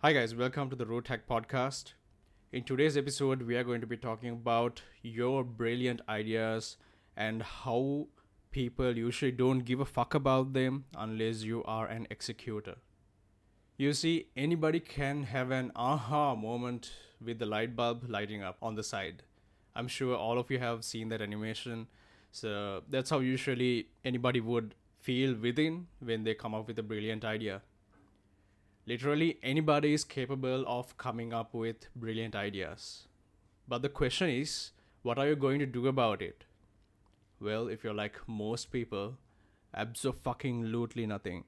Hi, guys, welcome to the Root Hack Podcast. In today's episode, we are going to be talking about your brilliant ideas and how people usually don't give a fuck about them unless you are an executor. You see, anybody can have an aha moment with the light bulb lighting up on the side. I'm sure all of you have seen that animation. So that's how usually anybody would feel within when they come up with a brilliant idea. Literally anybody is capable of coming up with brilliant ideas. But the question is, what are you going to do about it? Well, if you're like most people, absolutely nothing.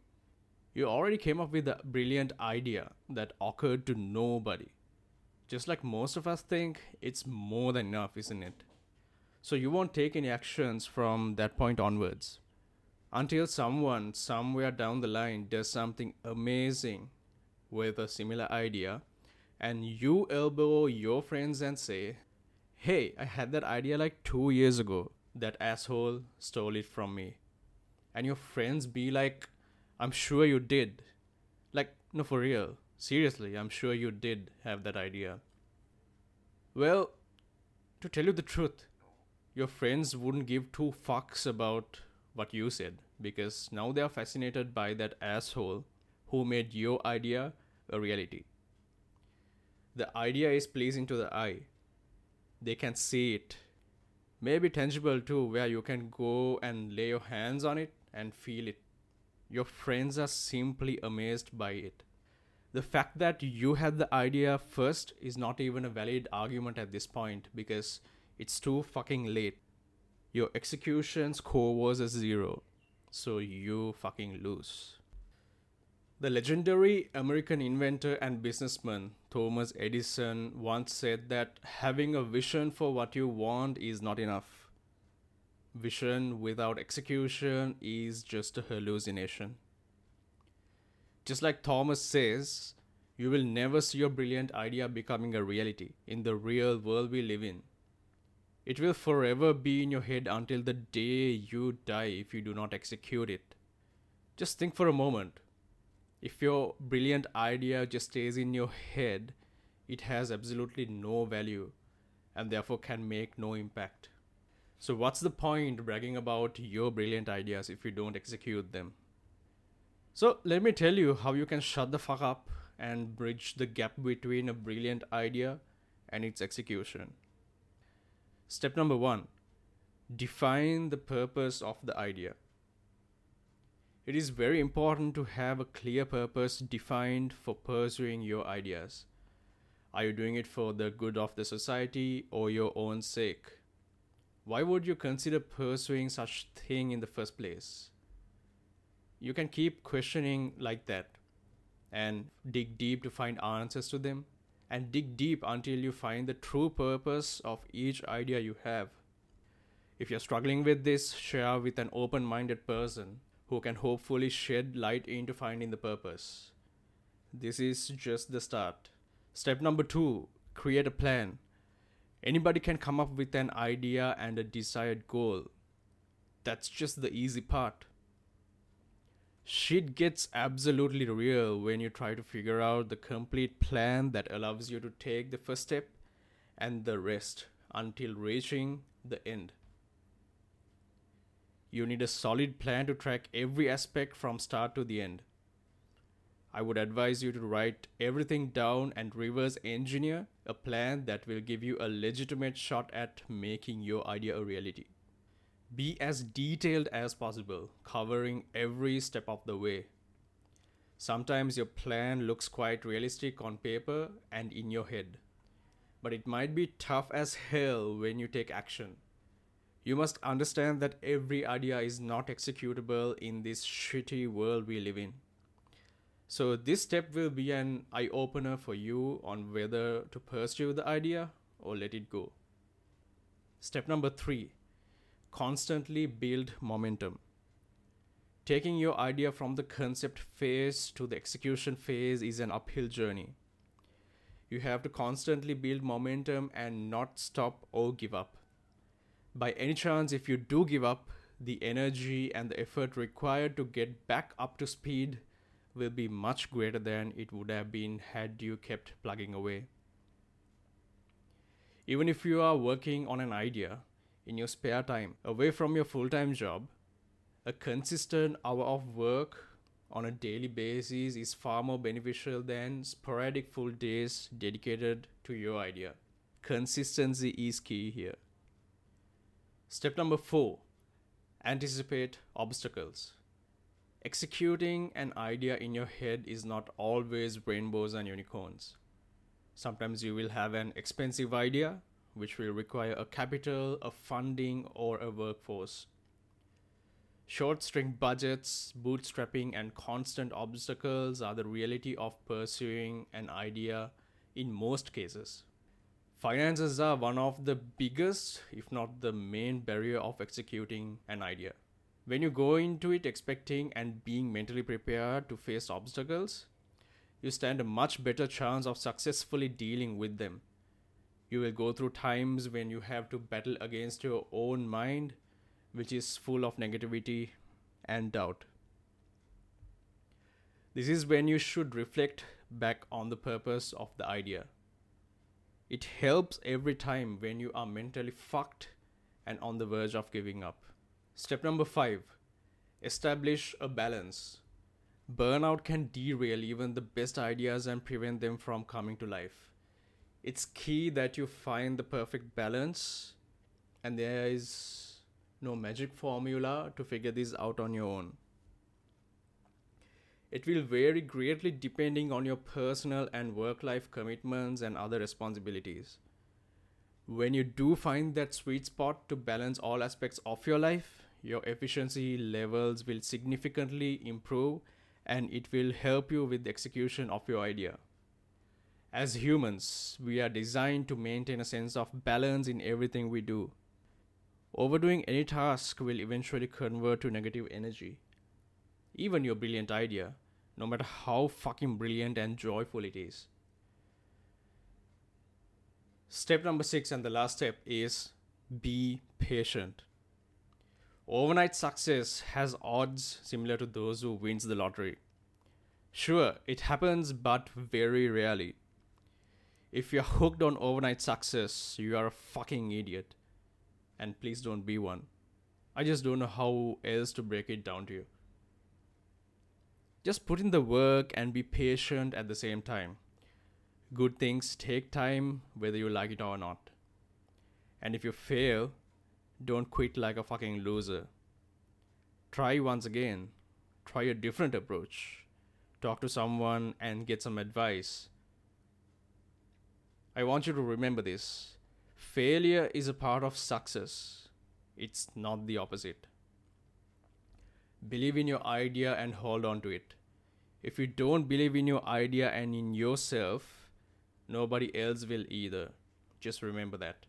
You already came up with a brilliant idea that occurred to nobody. Just like most of us think, it's more than enough, isn't it? So you won't take any actions from that point onwards. Until someone somewhere down the line does something amazing with a similar idea, and you elbow your friends and say, Hey, I had that idea like two years ago. That asshole stole it from me. And your friends be like, I'm sure you did. Like, no, for real. Seriously, I'm sure you did have that idea. Well, to tell you the truth, your friends wouldn't give two fucks about what you said because now they are fascinated by that asshole who made your idea reality. The idea is pleasing to the eye. They can see it. Maybe tangible too, where you can go and lay your hands on it and feel it. Your friends are simply amazed by it. The fact that you had the idea first is not even a valid argument at this point because it's too fucking late. Your execution score was a zero, so you fucking lose. The legendary American inventor and businessman Thomas Edison once said that having a vision for what you want is not enough. Vision without execution is just a hallucination. Just like Thomas says, you will never see your brilliant idea becoming a reality in the real world we live in. It will forever be in your head until the day you die if you do not execute it. Just think for a moment. If your brilliant idea just stays in your head, it has absolutely no value and therefore can make no impact. So, what's the point bragging about your brilliant ideas if you don't execute them? So, let me tell you how you can shut the fuck up and bridge the gap between a brilliant idea and its execution. Step number one define the purpose of the idea. It is very important to have a clear purpose defined for pursuing your ideas. Are you doing it for the good of the society or your own sake? why would you consider pursuing such thing in the first place? You can keep questioning like that and dig deep to find answers to them and dig deep until you find the true purpose of each idea you have. If you're struggling with this, share with an open minded person who can hopefully shed light into finding the purpose. This is just the start. Step number two create a plan. Anybody can come up with an idea and a desired goal. That's just the easy part. Shit gets absolutely real when you try to figure out the complete plan that allows you to take the first step and the rest until reaching the end. You need a solid plan to track every aspect from start to the end. I would advise you to write everything down and reverse engineer a plan that will give you a legitimate shot at making your idea a reality. Be as detailed as possible, covering every step of the way. Sometimes your plan looks quite realistic on paper and in your head, but it might be tough as hell when you take action. You must understand that every idea is not executable in this shitty world we live in. So this step will be an eye opener for you on whether to pursue the idea or let it go. Step number three constantly build momentum. Taking your idea from the concept phase to the execution phase is an uphill journey. You have to constantly build momentum and not stop or give up. By any chance, if you do give up, the energy and the effort required to get back up to speed will be much greater than it would have been had you kept plugging away. Even if you are working on an idea in your spare time, away from your full time job, a consistent hour of work on a daily basis is far more beneficial than sporadic full days dedicated to your idea. Consistency is key here. Step number four anticipate obstacles. Executing an idea in your head is not always rainbows and unicorns. Sometimes you will have an expensive idea, which will require a capital, a funding, or a workforce. Short string budgets, bootstrapping, and constant obstacles are the reality of pursuing an idea in most cases. Finances are one of the biggest, if not the main barrier of executing an idea. When you go into it expecting and being mentally prepared to face obstacles, you stand a much better chance of successfully dealing with them. You will go through times when you have to battle against your own mind, which is full of negativity and doubt. This is when you should reflect back on the purpose of the idea. It helps every time when you are mentally fucked and on the verge of giving up. Step number five establish a balance. Burnout can derail even the best ideas and prevent them from coming to life. It's key that you find the perfect balance, and there is no magic formula to figure this out on your own. It will vary greatly depending on your personal and work life commitments and other responsibilities. When you do find that sweet spot to balance all aspects of your life, your efficiency levels will significantly improve and it will help you with the execution of your idea. As humans, we are designed to maintain a sense of balance in everything we do. Overdoing any task will eventually convert to negative energy. Even your brilliant idea, no matter how fucking brilliant and joyful it is. Step number six, and the last step, is be patient. Overnight success has odds similar to those who wins the lottery. Sure, it happens but very rarely. If you're hooked on overnight success, you are a fucking idiot. And please don't be one. I just don't know how else to break it down to you. Just put in the work and be patient at the same time. Good things take time, whether you like it or not. And if you fail, don't quit like a fucking loser. Try once again. Try a different approach. Talk to someone and get some advice. I want you to remember this. Failure is a part of success, it's not the opposite. Believe in your idea and hold on to it. If you don't believe in your idea and in yourself, nobody else will either. Just remember that.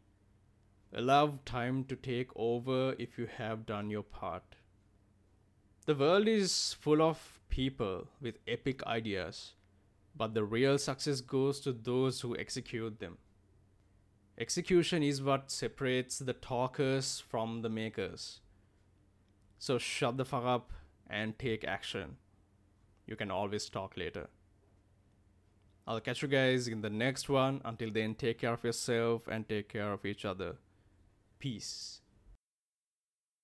Allow time to take over if you have done your part. The world is full of people with epic ideas, but the real success goes to those who execute them. Execution is what separates the talkers from the makers. So shut the fuck up and take action. You can always talk later. I'll catch you guys in the next one. Until then, take care of yourself and take care of each other. Peace.